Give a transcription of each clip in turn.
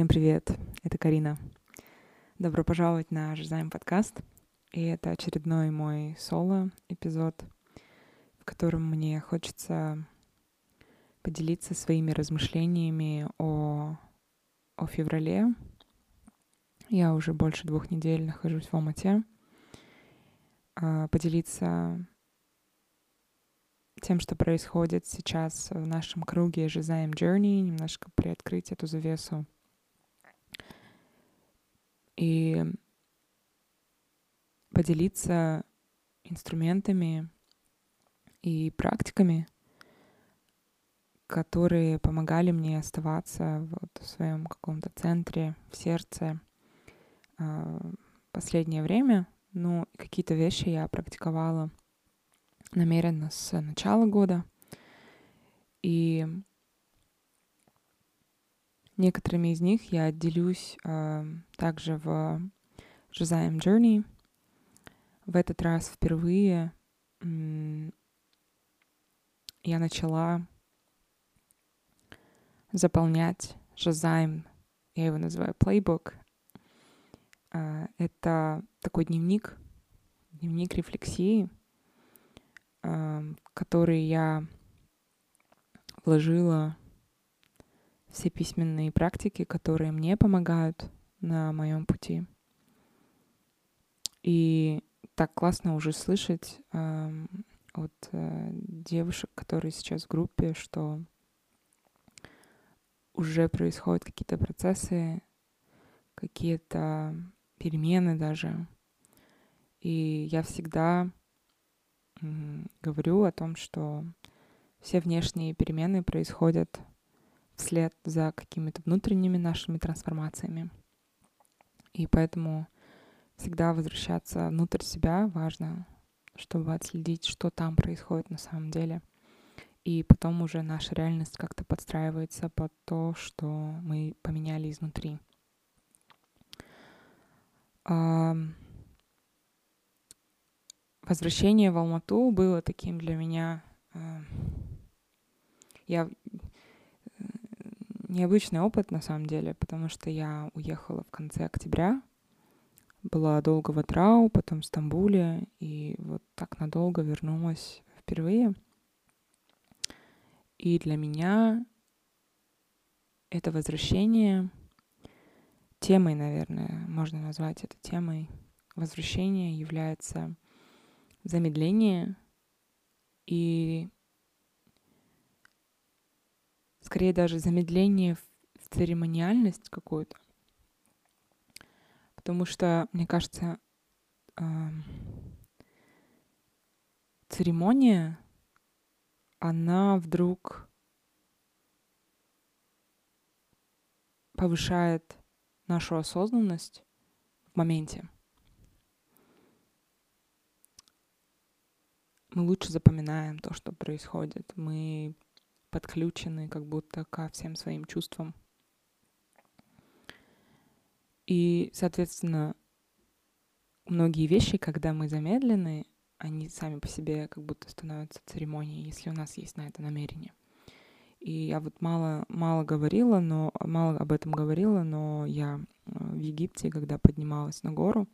Всем привет, это Карина. Добро пожаловать на Жизаем подкаст. И это очередной мой соло-эпизод, в котором мне хочется поделиться своими размышлениями о, о феврале. Я уже больше двух недель нахожусь в Алмате. А, поделиться тем, что происходит сейчас в нашем круге Жизаем Journey, немножко приоткрыть эту завесу. И поделиться инструментами и практиками, которые помогали мне оставаться вот в своем каком-то центре, в сердце а, последнее время. Ну, какие-то вещи я практиковала намеренно с начала года. И некоторыми из них я делюсь э, также в Жизаем Journey. В этот раз впервые я начала заполнять Жизаем, я его называю Playbook. Э, это такой дневник, дневник рефлексии — который я вложила все письменные практики, которые мне помогают на моем пути. И так классно уже слышать э, от э, девушек, которые сейчас в группе, что уже происходят какие-то процессы, какие-то перемены даже. И я всегда говорю о том, что все внешние перемены происходят вслед за какими-то внутренними нашими трансформациями. И поэтому всегда возвращаться внутрь себя важно, чтобы отследить, что там происходит на самом деле. И потом уже наша реальность как-то подстраивается под то, что мы поменяли изнутри. Возвращение в Алмату было таким для меня... Я необычный опыт на самом деле, потому что я уехала в конце октября, была долго в Атрау, потом в Стамбуле, и вот так надолго вернулась впервые. И для меня это возвращение темой, наверное, можно назвать это темой. Возвращение является замедление и скорее даже замедление в, церемониальность какую-то. Потому что, мне кажется, церемония, она вдруг повышает нашу осознанность в моменте. мы лучше запоминаем то, что происходит. Мы подключены как будто ко всем своим чувствам. И, соответственно, многие вещи, когда мы замедлены, они сами по себе как будто становятся церемонией, если у нас есть на это намерение. И я вот мало, мало говорила, но мало об этом говорила, но я э, в Египте, когда поднималась на гору,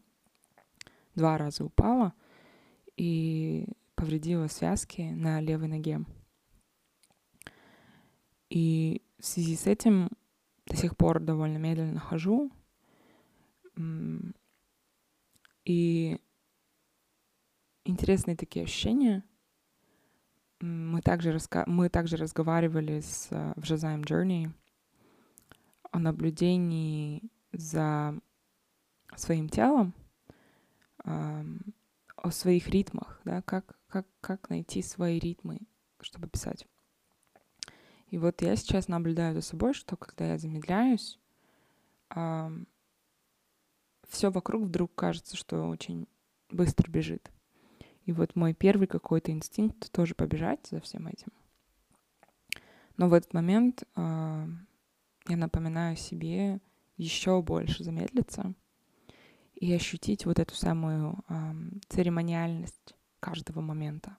два раза упала, и повредила связки на левой ноге. И в связи с этим до сих пор довольно медленно хожу. И интересные такие ощущения. Мы также, раска... мы также разговаривали с, в Жазаем Journey о наблюдении за своим телом, о своих ритмах, да, как, как, как найти свои ритмы, чтобы писать. И вот я сейчас наблюдаю за собой, что когда я замедляюсь, э, все вокруг вдруг кажется, что очень быстро бежит. И вот мой первый какой-то инстинкт тоже побежать за всем этим. Но в этот момент э, я напоминаю себе еще больше замедлиться и ощутить вот эту самую э, церемониальность каждого момента.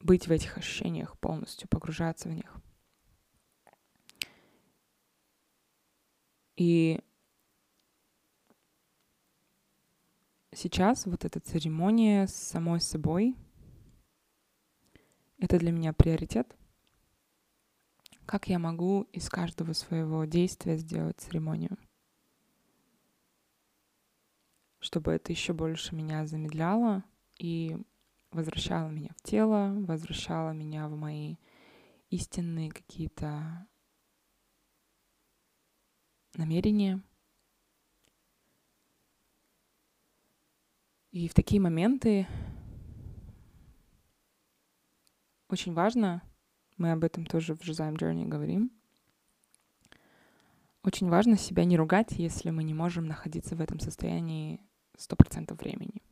быть в этих ощущениях полностью, погружаться в них. И сейчас вот эта церемония с самой собой, это для меня приоритет. Как я могу из каждого своего действия сделать церемонию? Чтобы это еще больше меня замедляло и возвращало меня в тело, возвращало меня в мои истинные какие-то намерения. И в такие моменты очень важно, мы об этом тоже в Жизаем Journey говорим, очень важно себя не ругать, если мы не можем находиться в этом состоянии сто процентов времени.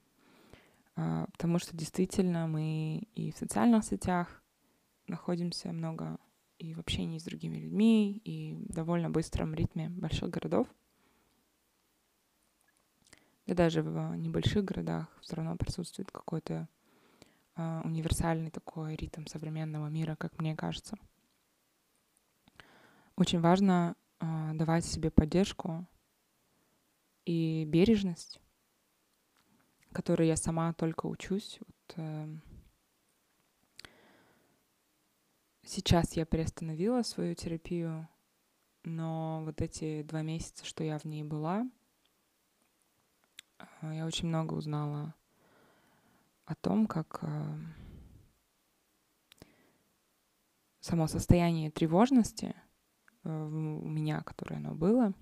А, потому что действительно мы и в социальных сетях находимся много и в общении с другими людьми, и в довольно быстром ритме больших городов. Да даже в небольших городах все равно присутствует какой-то э, универсальный такой ритм современного мира, как мне кажется. Очень важно э, давать себе поддержку и бережность, которой я сама только учусь. Вот, э, Сейчас я приостановила свою терапию, но вот эти два месяца, что я в ней была, а, я очень много узнала о том, как а, само состояние тревожности э, у меня, которое оно было,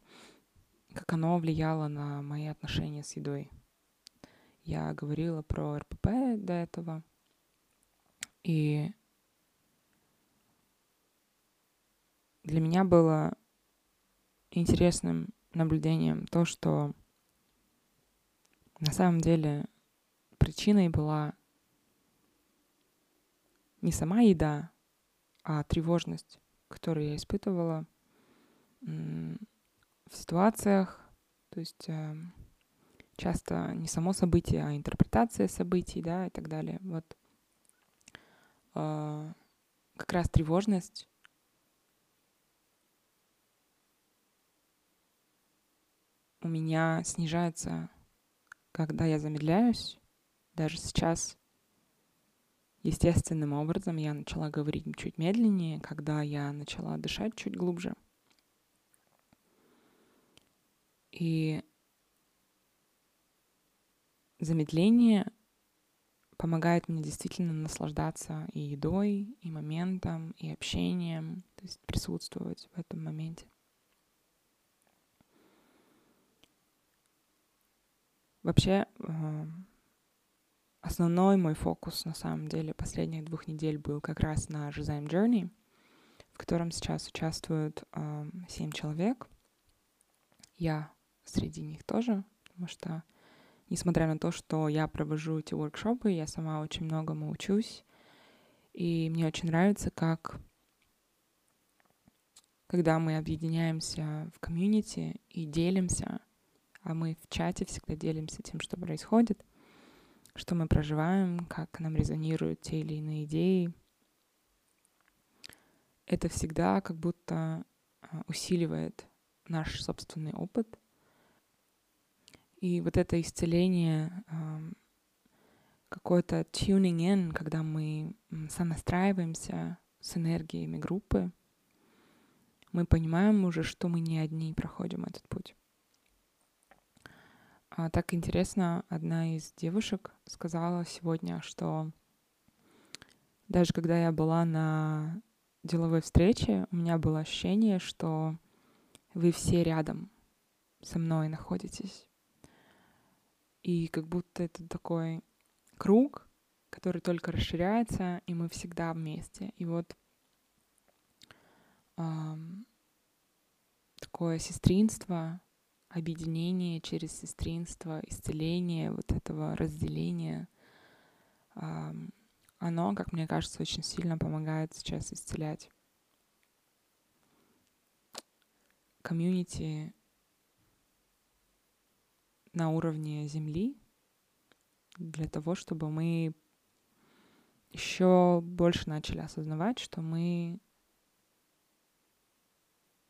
как оно влияло на мои отношения с едой. Я говорила про РПП до этого, и для меня было интересным наблюдением то, что на самом деле причиной была не сама еда, а тревожность, которую я испытывала в ситуациях, то есть э, часто не само событие, а интерпретация событий, да, и так далее. Вот э, как раз тревожность у меня снижается, когда я замедляюсь. Даже сейчас естественным образом я начала говорить чуть медленнее, когда я начала дышать чуть глубже. И замедление помогает мне действительно наслаждаться и едой, и моментом, и общением, то есть присутствовать в этом моменте. Вообще, основной мой фокус на самом деле последних двух недель был как раз на Жизаем Journey, в котором сейчас участвуют семь человек. Я среди них тоже, потому что, несмотря на то, что я провожу эти воркшопы, я сама очень многому учусь, и мне очень нравится, как когда мы объединяемся в комьюнити и делимся — а мы в чате всегда делимся тем, что происходит, что мы проживаем, как нам резонируют те или иные идеи. Это всегда как будто а, усиливает наш собственный опыт. И вот это исцеление, какой-то tuning in, когда мы сонастраиваемся с энергиями группы, мы понимаем уже, что мы не одни проходим этот путь. А, так интересно, одна из девушек сказала сегодня, что даже когда я была на деловой встрече, у меня было ощущение, что вы все рядом со мной находитесь. И как будто это такой круг, который только расширяется, и мы всегда вместе. И вот эм, такое сестринство, объединение через сестринство, исцеление вот этого разделения, оно, как мне кажется, очень сильно помогает сейчас исцелять комьюнити на уровне Земли для того, чтобы мы еще больше начали осознавать, что мы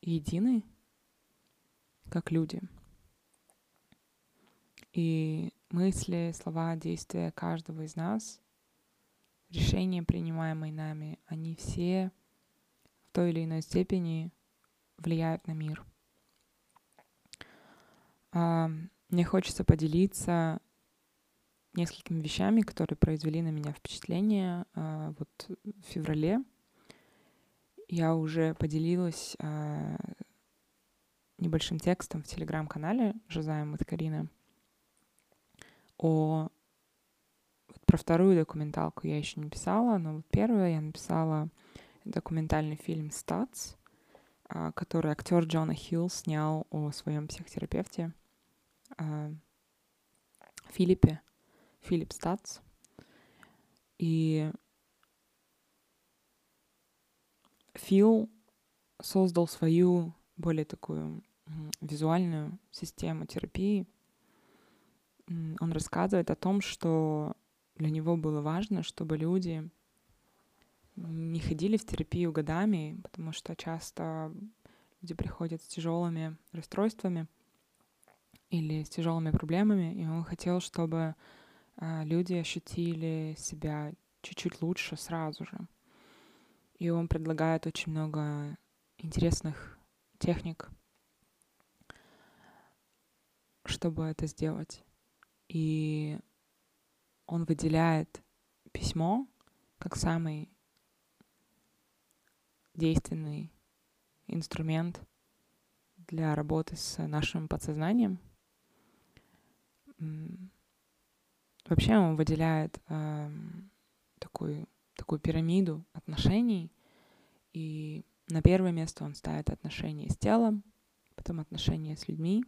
едины, как люди. И мысли, слова, действия каждого из нас, решения, принимаемые нами, они все в той или иной степени влияют на мир. Мне хочется поделиться несколькими вещами, которые произвели на меня впечатление а, вот в феврале. Я уже поделилась а, небольшим текстом в телеграм-канале Жозая Маткарина о вот про вторую документалку я еще не писала, но вот первую я написала документальный фильм «Статс», а, который актер Джона Хилл снял о своем психотерапевте Филиппе Филипп Стац. И Фил создал свою более такую визуальную систему терапии. Он рассказывает о том, что для него было важно, чтобы люди не ходили в терапию годами, потому что часто люди приходят с тяжелыми расстройствами или с тяжелыми проблемами, и он хотел, чтобы а, люди ощутили себя чуть-чуть лучше сразу же. И он предлагает очень много интересных техник, чтобы это сделать. И он выделяет письмо как самый действенный инструмент для работы с нашим подсознанием — Вообще он выделяет э, такую, такую пирамиду отношений, и на первое место он ставит отношения с телом, потом отношения с людьми,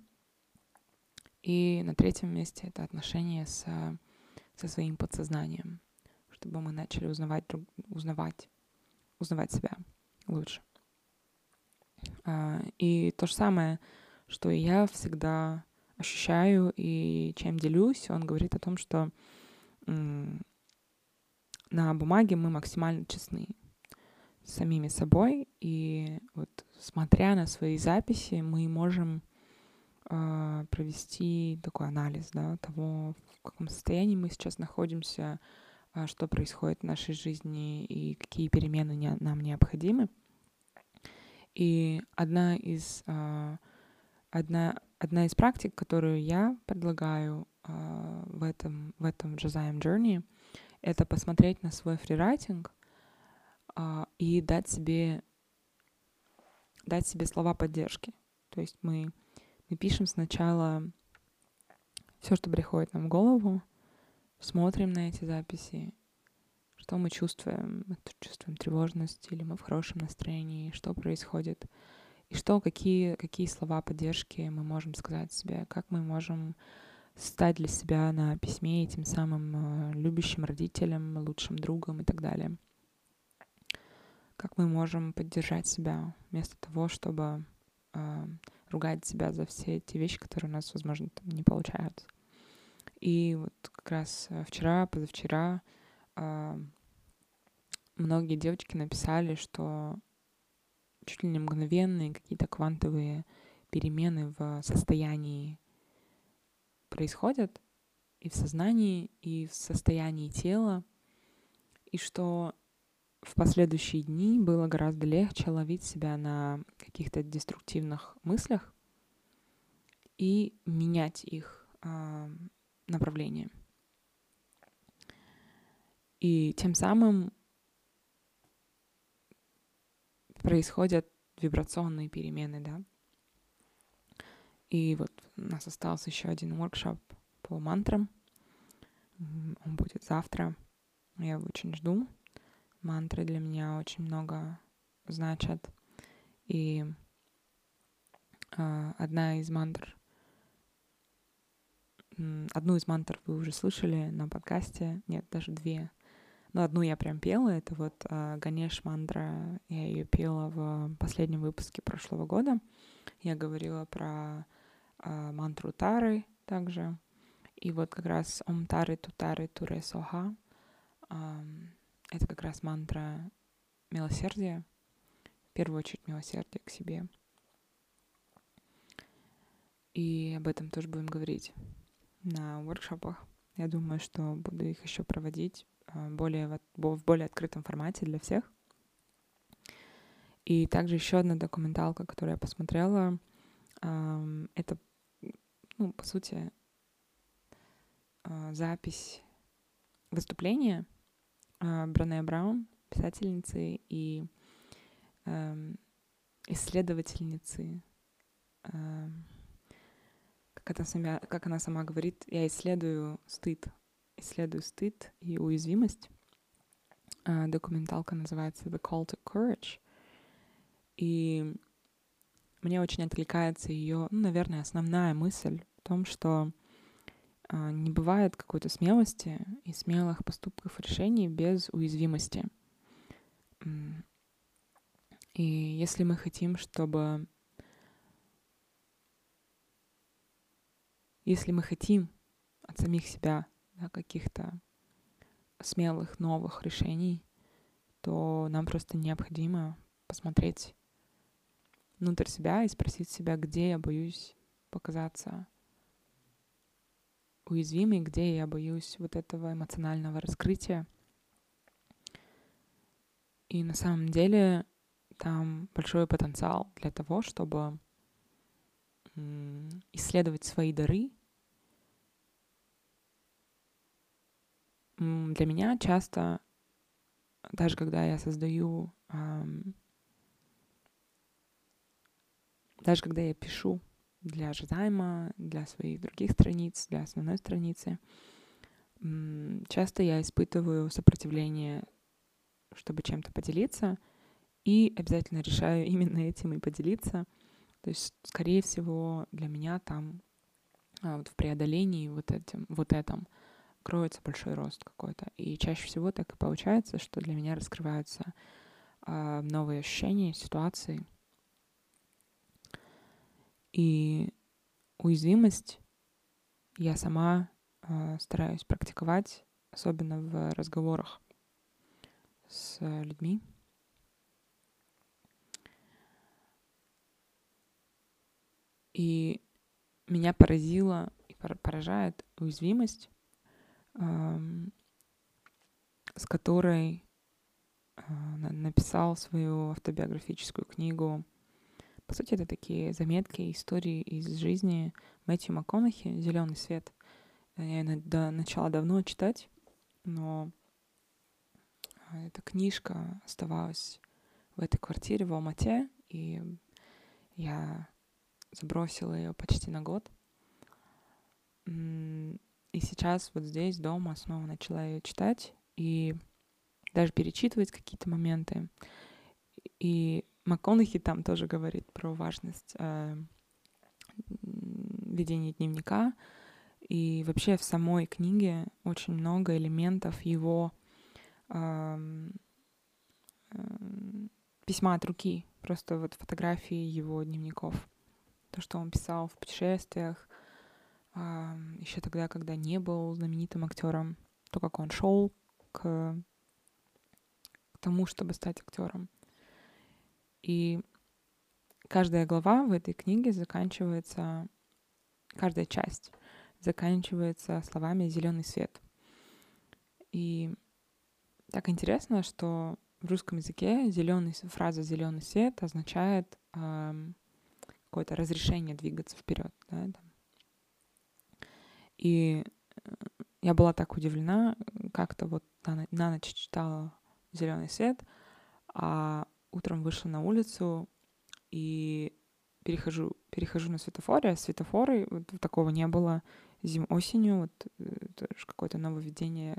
и на третьем месте это отношения с, со своим подсознанием, чтобы мы начали узнавать, узнавать, узнавать себя лучше. Uh, и то же самое, что и я всегда ощущаю и чем делюсь, он говорит о том, что на бумаге мы максимально честны с самими собой, и вот смотря на свои записи, мы можем э, провести такой анализ да, того, в каком состоянии мы сейчас находимся, э, что происходит в нашей жизни и какие перемены не, нам необходимы. И одна из э, одна одна из практик, которую я предлагаю э, в этом, в этом Josiah Journey, это посмотреть на свой фрирайтинг э, и дать себе, дать себе слова поддержки. То есть мы, мы пишем сначала все, что приходит нам в голову, смотрим на эти записи, что мы чувствуем, чувствуем тревожность или мы в хорошем настроении, что происходит — и что, какие, какие слова поддержки мы можем сказать себе, как мы можем стать для себя на письме этим самым э, любящим родителем, лучшим другом и так далее. Как мы можем поддержать себя вместо того, чтобы э, ругать себя за все те вещи, которые у нас, возможно, не получаются. И вот как раз э, вчера, позавчера э, многие девочки написали, что чуть ли не мгновенные какие-то квантовые перемены в состоянии происходят и в сознании, и в состоянии тела, и что в последующие дни было гораздо легче ловить себя на каких-то деструктивных мыслях и менять их э, направление. И тем самым происходят вибрационные перемены, да. И вот у нас остался еще один воркшоп по мантрам. Он будет завтра. Я очень жду. Мантры для меня очень много значат. И э, одна из мантр, одну из мантр вы уже слышали на подкасте. Нет, даже две. Но одну я прям пела, это вот э, Ганеш Мандра, я ее пела в последнем выпуске прошлого года. Я говорила про э, мантру Тары также. И вот как раз Ом Тары Тутары Туре Соха. Это как раз мантра милосердия. В первую очередь милосердие к себе. И об этом тоже будем говорить на воркшопах. Я думаю, что буду их еще проводить а, более в, в более открытом формате для всех. И также еще одна документалка, которую я посмотрела, это, ну, по сути, а, запись выступления а, Брене Браун, писательницы и исследовательницы как она, сама, как она сама говорит, я исследую стыд, исследую стыд и уязвимость. А, документалка называется The Call to Courage. И мне очень откликается ее, ну, наверное, основная мысль в том, что а, не бывает какой-то смелости и смелых поступков решений без уязвимости. И если мы хотим, чтобы Если мы хотим от самих себя да, каких-то смелых новых решений, то нам просто необходимо посмотреть внутрь себя и спросить себя, где я боюсь показаться уязвимой, где я боюсь вот этого эмоционального раскрытия. И на самом деле там большой потенциал для того, чтобы исследовать свои дары. Для меня часто, даже когда я создаю, даже когда я пишу для ожидаемо, для своих других страниц, для основной страницы, часто я испытываю сопротивление, чтобы чем-то поделиться, и обязательно решаю именно этим и поделиться — то есть, скорее всего, для меня там а, вот в преодолении вот этим, вот этом кроется большой рост какой-то. И чаще всего так и получается, что для меня раскрываются а, новые ощущения, ситуации. И уязвимость я сама а, стараюсь практиковать, особенно в разговорах с людьми. И меня поразила и поражает уязвимость, с которой а, написал свою автобиографическую книгу. По сути, это такие заметки, истории из жизни Мэтью МакКонахи «Зеленый свет». Я ее до, начала давно читать, но а, эта книжка оставалась в этой квартире в Алмате, и я забросила ее почти на год. И сейчас вот здесь дома снова начала ее читать и даже перечитывать какие-то моменты. И МакКонахи там тоже говорит про важность э, ведения дневника. И вообще в самой книге очень много элементов его э, э, письма от руки, просто вот фотографии его дневников то, что он писал в путешествиях, еще тогда, когда не был знаменитым актером, то, как он шел к, к тому, чтобы стать актером. И каждая глава в этой книге заканчивается, каждая часть заканчивается словами «зеленый свет». И так интересно, что в русском языке зеленый, фраза зеленый свет означает эм, какое-то разрешение двигаться вперед. Да. И э, я была так удивлена, как-то вот на, на ночь читала зеленый свет, а утром вышла на улицу и перехожу, перехожу на светофоре, а светофоры, вот такого не было зим осенью, вот э, тоже какое-то нововведение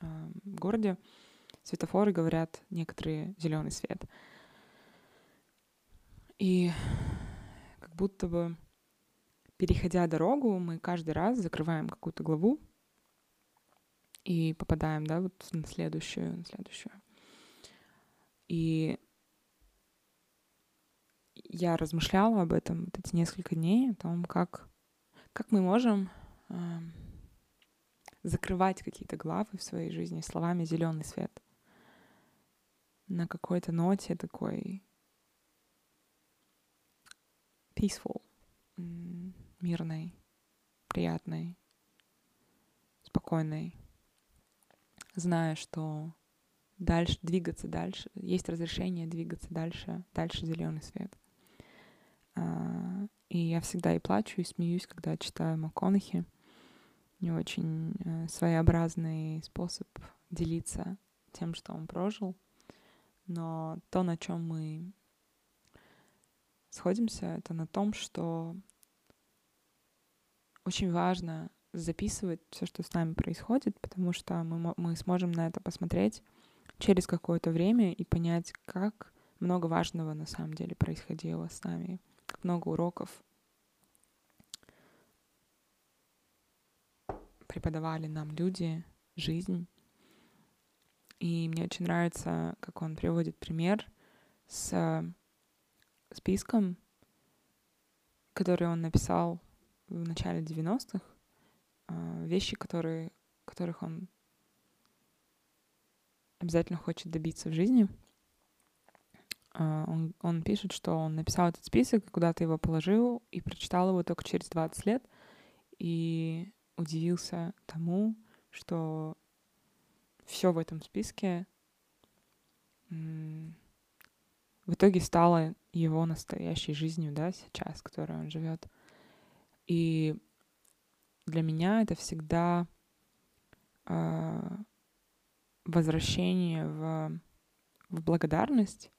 э, в городе. Светофоры говорят некоторые зеленый свет. И будто бы, переходя дорогу, мы каждый раз закрываем какую-то главу и попадаем, да, вот на следующую, на следующую. И я размышляла об этом вот эти несколько дней, о том, как, как мы можем э, закрывать какие-то главы в своей жизни словами зеленый свет на какой-то ноте такой peaceful, мирной, приятной, спокойной, зная, что дальше, двигаться дальше, есть разрешение двигаться дальше, дальше зеленый свет. А, и я всегда и плачу, и смеюсь, когда читаю МакКонахи. Не очень э, своеобразный способ делиться тем, что он прожил. Но то, на чем мы сходимся, это на том, что очень важно записывать все, что с нами происходит, потому что мы, мы сможем на это посмотреть через какое-то время и понять, как много важного на самом деле происходило с нами, как много уроков преподавали нам люди, жизнь. И мне очень нравится, как он приводит пример с списком, который он написал в начале 90-х, а, вещи, которые, которых он обязательно хочет добиться в жизни. А, он, он пишет, что он написал этот список, куда-то его положил и прочитал его только через 20 лет и удивился тому, что все в этом списке в итоге стало его настоящей жизнью, да, сейчас, которой он живет. И для меня это всегда э, возвращение в, в благодарность,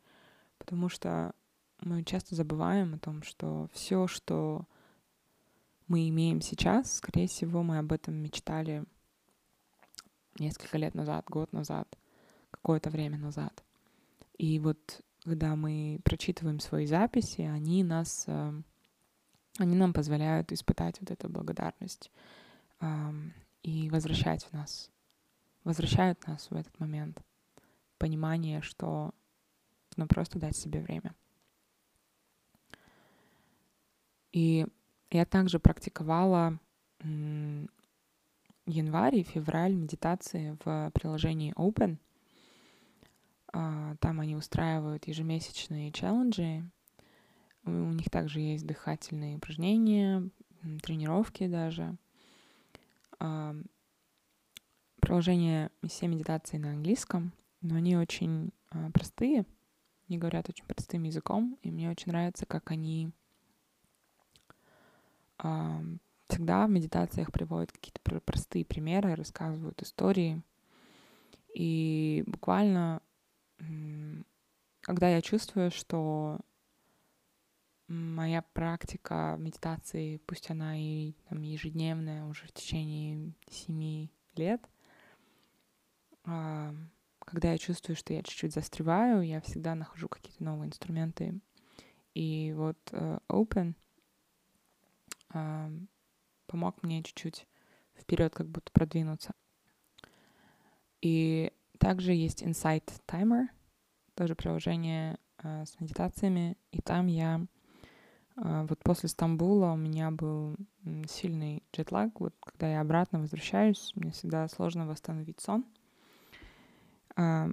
потому что мы часто забываем о том, что все, что мы имеем сейчас, скорее всего, мы об этом мечтали несколько лет назад, год назад, какое-то время назад. И вот когда мы прочитываем свои записи, они нас, э, они нам позволяют испытать вот эту благодарность и возвращать в нас, возвращают нас в этот момент понимание, что нужно просто дать себе время. И я также практиковала январь и февраль медитации в приложении Open. А, там они устраивают ежемесячные челленджи. У них также есть дыхательные упражнения, тренировки даже. А, приложение все медитации на английском, но они очень а, простые, они говорят очень простым языком, и мне очень нравится, как они всегда в медитациях приводят какие-то простые примеры, рассказывают истории. И буквально, когда я чувствую, что моя практика медитации, пусть она и там, ежедневная уже в течение семи лет, когда я чувствую, что я чуть-чуть застреваю, я всегда нахожу какие-то новые инструменты. И вот uh, Open — помог мне чуть-чуть вперед как будто продвинуться. И также есть Insight Timer, тоже приложение э, с медитациями, и там я э, вот после Стамбула у меня был сильный джетлаг, вот когда я обратно возвращаюсь, мне всегда сложно восстановить сон. Э,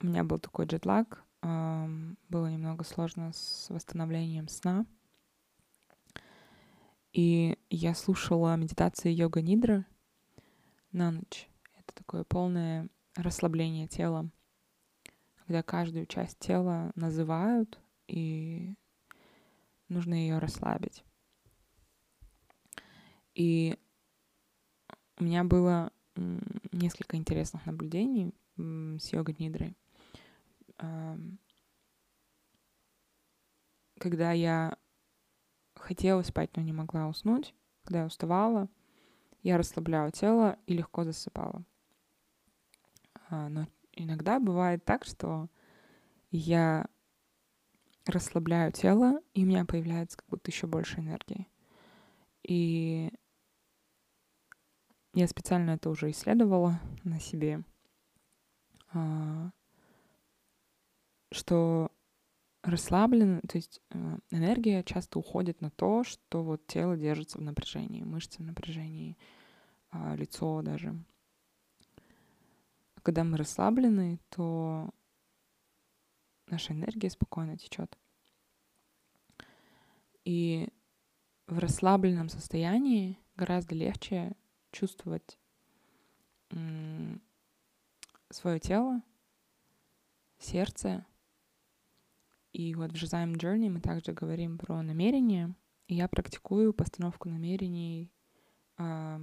у меня был такой джетлаг, э, было немного сложно с восстановлением сна — и я слушала медитации йога нидра на ночь. Это такое полное расслабление тела, когда каждую часть тела называют, и нужно ее расслабить. И у меня было несколько интересных наблюдений с йога нидрой. Когда я хотела спать, но не могла уснуть. Когда я уставала, я расслабляла тело и легко засыпала. А, но иногда бывает так, что я расслабляю тело, и у меня появляется как будто еще больше энергии. И я специально это уже исследовала на себе, а, что расслаблен, то есть э, энергия часто уходит на то, что вот тело держится в напряжении, мышцы в напряжении, а, лицо даже. Когда мы расслаблены, то наша энергия спокойно течет. И в расслабленном состоянии гораздо легче чувствовать свое тело, сердце. И вот в Жизаем Journey мы также говорим про намерение. И я практикую постановку намерений э,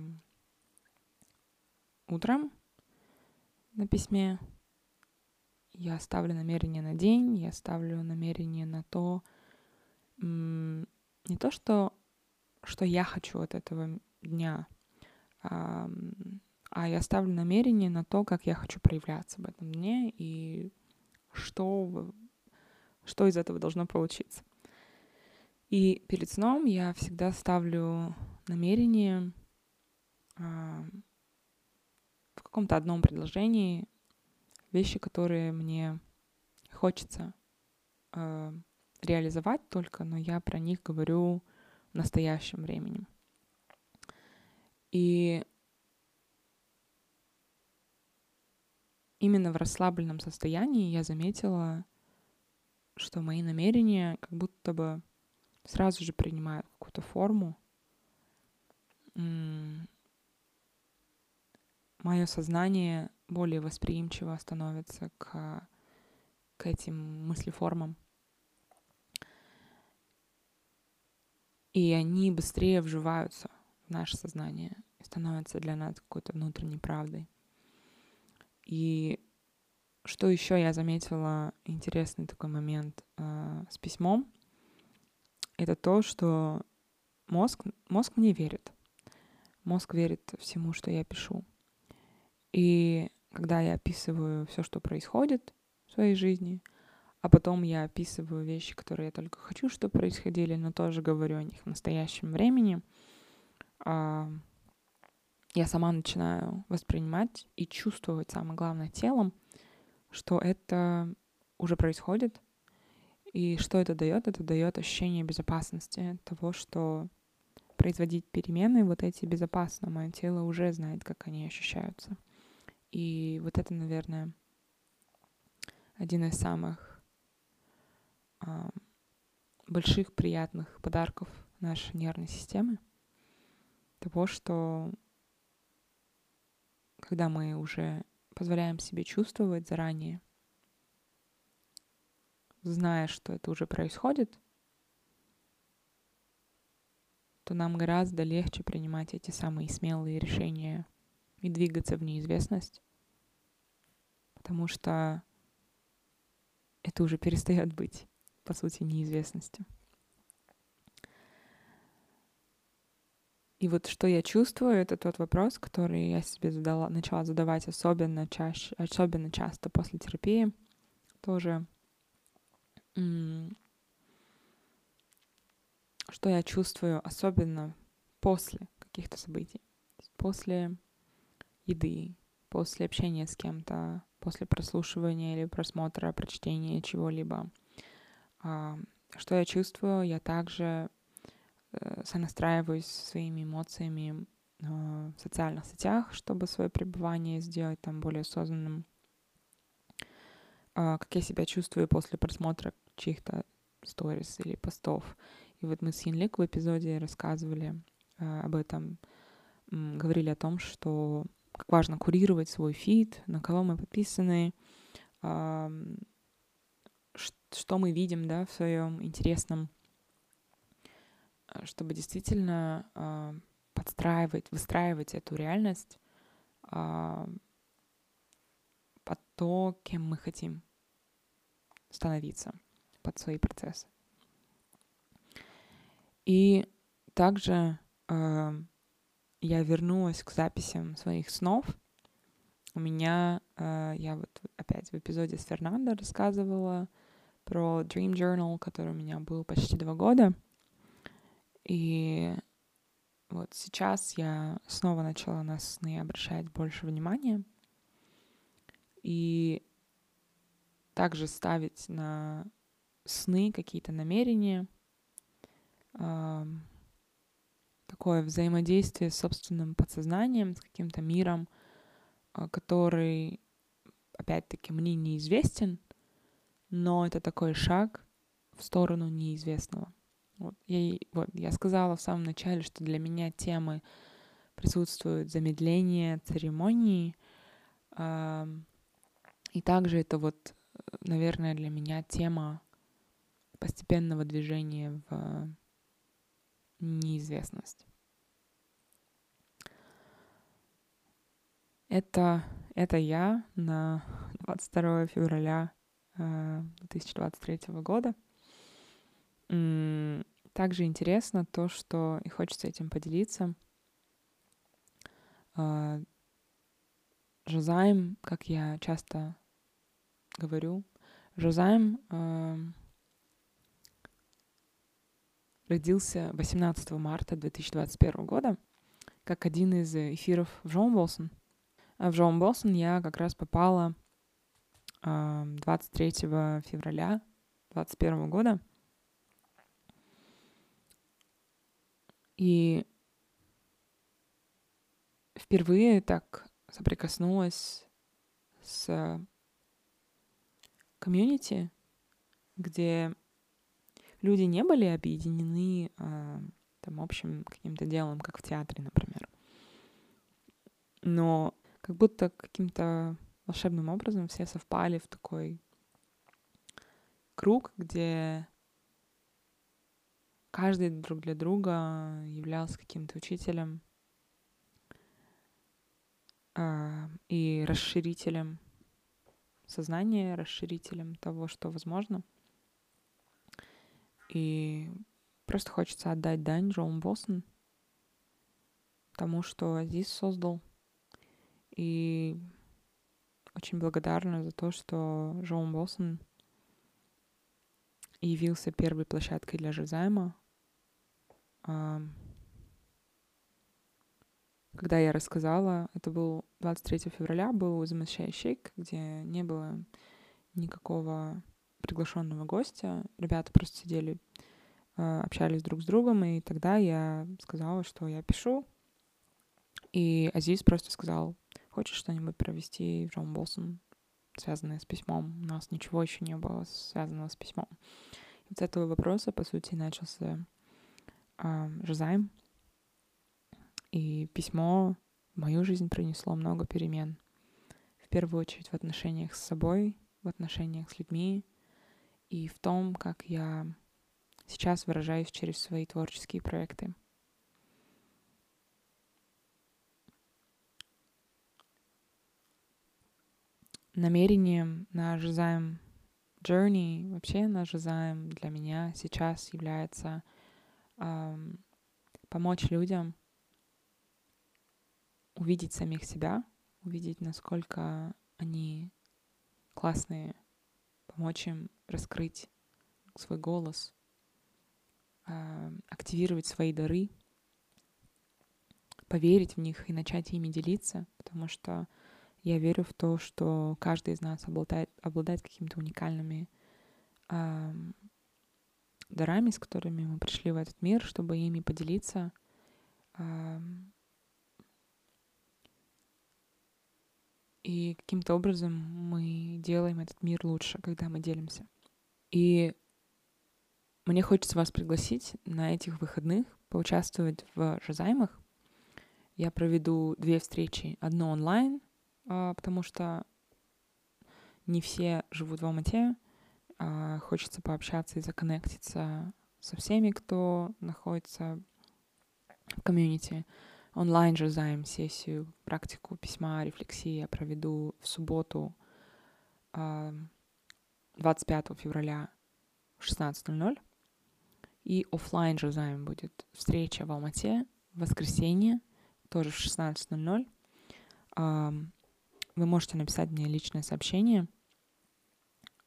утром на письме. Я ставлю намерение на день, я ставлю намерение на то, не то, что, что я хочу от этого дня, а, а я ставлю намерение на то, как я хочу проявляться в этом дне и что, что из этого должно получиться. И перед сном я всегда ставлю намерение а, в каком-то одном предложении вещи, которые мне хочется а, реализовать только, но я про них говорю в настоящем времени. И именно в расслабленном состоянии я заметила, что мои намерения как будто бы сразу же принимают какую-то форму. Мое сознание более восприимчиво становится к, к этим мыслеформам. И они быстрее вживаются в наше сознание и становятся для нас какой-то внутренней правдой. И что еще я заметила интересный такой момент э, с письмом, это то, что мозг, мозг мне верит. Мозг верит всему, что я пишу. И когда я описываю все, что происходит в своей жизни, а потом я описываю вещи, которые я только хочу, чтобы происходили, но тоже говорю о них в настоящем времени. А, я сама начинаю воспринимать и чувствовать, самое главное, телом, что это уже происходит. И что это дает? Это дает ощущение безопасности, того, что производить перемены вот эти безопасно. Мое тело уже знает, как они ощущаются. И вот это, наверное, один из самых больших приятных подарков нашей нервной системы. Того, что когда мы уже позволяем себе чувствовать заранее, зная, что это уже происходит, то нам гораздо легче принимать эти самые смелые решения и двигаться в неизвестность, потому что это уже перестает быть по сути, неизвестности. И вот что я чувствую, это тот вопрос, который я себе задала, начала задавать особенно чаще, особенно часто после терапии. Тоже что я чувствую особенно после каких-то событий, после еды, после общения с кем-то, после прослушивания или просмотра, прочтения чего-либо, что я чувствую? Я также э, сонастраиваюсь своими эмоциями а, в социальных сетях, чтобы свое пребывание сделать там более осознанным. А, как я себя чувствую после просмотра чьих-то сторис или постов. И вот мы с Янлик в эпизоде рассказывали об этом, говорили о том, что как важно курировать свой фид, на кого мы подписаны, что мы видим, да, в своем интересном, э, чтобы действительно э, подстраивать, выстраивать эту реальность э, под то, кем мы хотим становиться, под свои процессы. И также э, я вернулась к записям своих снов. У меня, э, я вот опять в эпизоде с Фернандо рассказывала про Dream Journal, который у меня был почти два года. И вот сейчас я снова начала на сны обращать больше внимания. И также ставить на сны какие-то намерения, такое взаимодействие с собственным подсознанием, с каким-то миром, а, который, опять-таки, мне неизвестен, но это такой шаг в сторону неизвестного. Вот я, вот, я сказала в самом начале, что для меня темы присутствуют замедление церемонии. И также это вот, наверное, для меня тема постепенного движения в неизвестность. Это, это я на 22 февраля 2023 э, года. Также интересно то, что и хочется этим поделиться. Э, Жозайм, как я часто говорю, Жозайм э, родился 18 марта 2021 года как один из эфиров в Джон Болсон — в Джон Болсон я как раз попала 23 февраля 2021 года. И впервые так соприкоснулась с комьюнити, где люди не были объединены э, там общим каким-то делом, как в театре, например. Но как будто каким-то волшебным образом все совпали в такой круг, где каждый друг для друга являлся каким-то учителем э, и расширителем сознания, расширителем того, что возможно. И просто хочется отдать дань Джоу Босон тому, что Азиз создал — и очень благодарна за то, что Джон Болсон явился первой площадкой для Жизайма. Когда я рассказала, это был 23 февраля, был замещающий где не было никакого приглашенного гостя. Ребята просто сидели, а, общались друг с другом, и тогда я сказала, что я пишу. И Азиз просто сказал, Хочешь что-нибудь провести Джон Болсон, связанное с письмом? У нас ничего еще не было связанного с письмом. И вот с этого вопроса, по сути, начался э, Жизайм. И письмо в мою жизнь принесло много перемен. В первую очередь в отношениях с собой, в отношениях с людьми и в том, как я сейчас выражаюсь через свои творческие проекты. Намерением на Жизаем Journey, вообще на Жизаем для меня сейчас является эм, помочь людям увидеть самих себя, увидеть, насколько они классные, помочь им раскрыть свой голос, э, активировать свои дары, поверить в них и начать ими делиться, потому что я верю в то, что каждый из нас обладает, обладает какими-то уникальными э, дарами, с которыми мы пришли в этот мир, чтобы ими поделиться. Э, и каким-то образом мы делаем этот мир лучше, когда мы делимся. И мне хочется вас пригласить на этих выходных поучаствовать в Жазаймах. Я проведу две встречи. Одну онлайн, потому что не все живут в Алмате. А, хочется пообщаться и законнектиться со всеми, кто находится в комьюнити. Онлайн же займ сессию, практику письма, рефлексии я проведу в субботу 25 а, февраля в 16.00. И офлайн же займ будет встреча в Алмате в воскресенье, тоже в 16.00 вы можете написать мне личное сообщение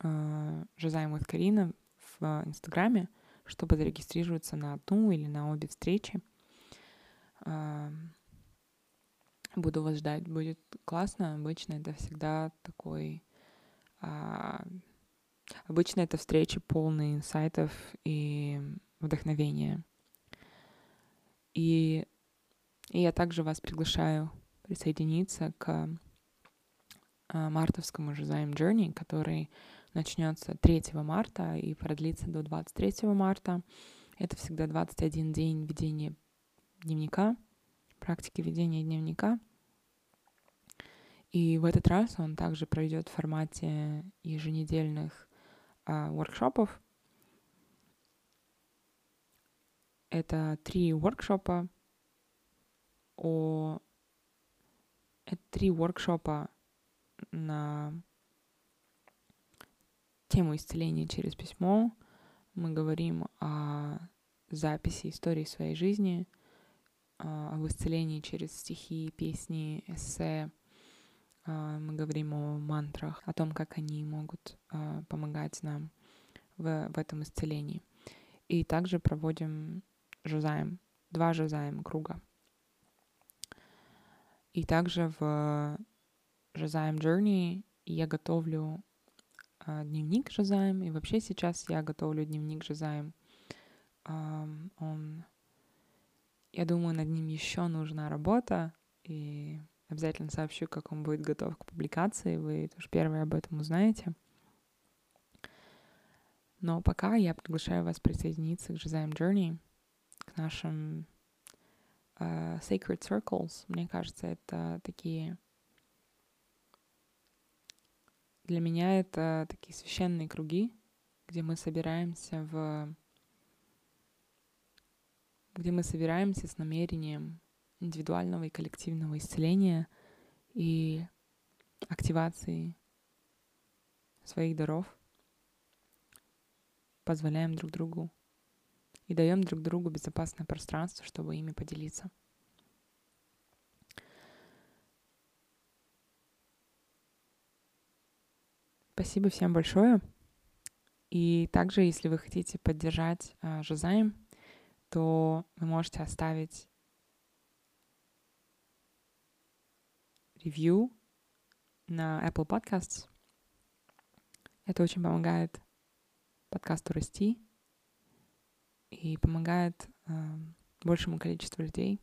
Жизаем with Карина в Инстаграме, чтобы зарегистрироваться на одну или на обе встречи. Буду вас ждать, будет классно. Обычно это всегда такой... А, обычно это встречи полные инсайтов и вдохновения. И, и я также вас приглашаю присоединиться к Э, мартовскому Жизаем Journey, который начнется 3 марта и продлится до 23 марта. Это всегда 21 день ведения дневника, практики ведения дневника. И в этот раз он также пройдет в формате еженедельных а, воркшопов. Это три воркшопа о... Это три воркшопа на тему исцеления через письмо. Мы говорим о записи истории своей жизни, об исцелении через стихи, песни, эссе. Мы говорим о мантрах, о том, как они могут помогать нам в, в этом исцелении. И также проводим жозаем, два жозаем круга. И также в Жазаем Journey я готовлю э, дневник Жазаем, и вообще сейчас я готовлю дневник Жазаем. Um, он, я думаю, над ним еще нужна работа, и обязательно сообщу, как он будет готов к публикации, вы тоже первые об этом узнаете. Но пока я приглашаю вас присоединиться к Жазаем Journey, к нашим uh, Sacred Circles. Мне кажется, это такие для меня это такие священные круги, где мы собираемся в где мы собираемся с намерением индивидуального и коллективного исцеления и активации своих даров, позволяем друг другу и даем друг другу безопасное пространство, чтобы ими поделиться. Спасибо всем большое. И также, если вы хотите поддержать э, Жозаем, то вы можете оставить ревью на Apple Podcasts. Это очень помогает подкасту расти и помогает э, большему количеству людей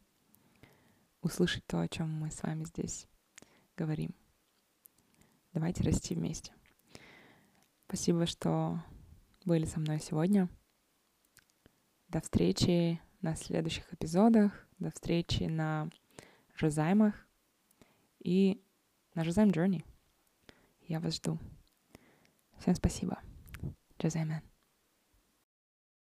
услышать то, о чем мы с вами здесь говорим. Давайте расти вместе. Спасибо, что были со мной сегодня. До встречи на следующих эпизодах. До встречи на Жозаймах и на Жозайм Journey. Я вас жду. Всем спасибо. Джозаймен.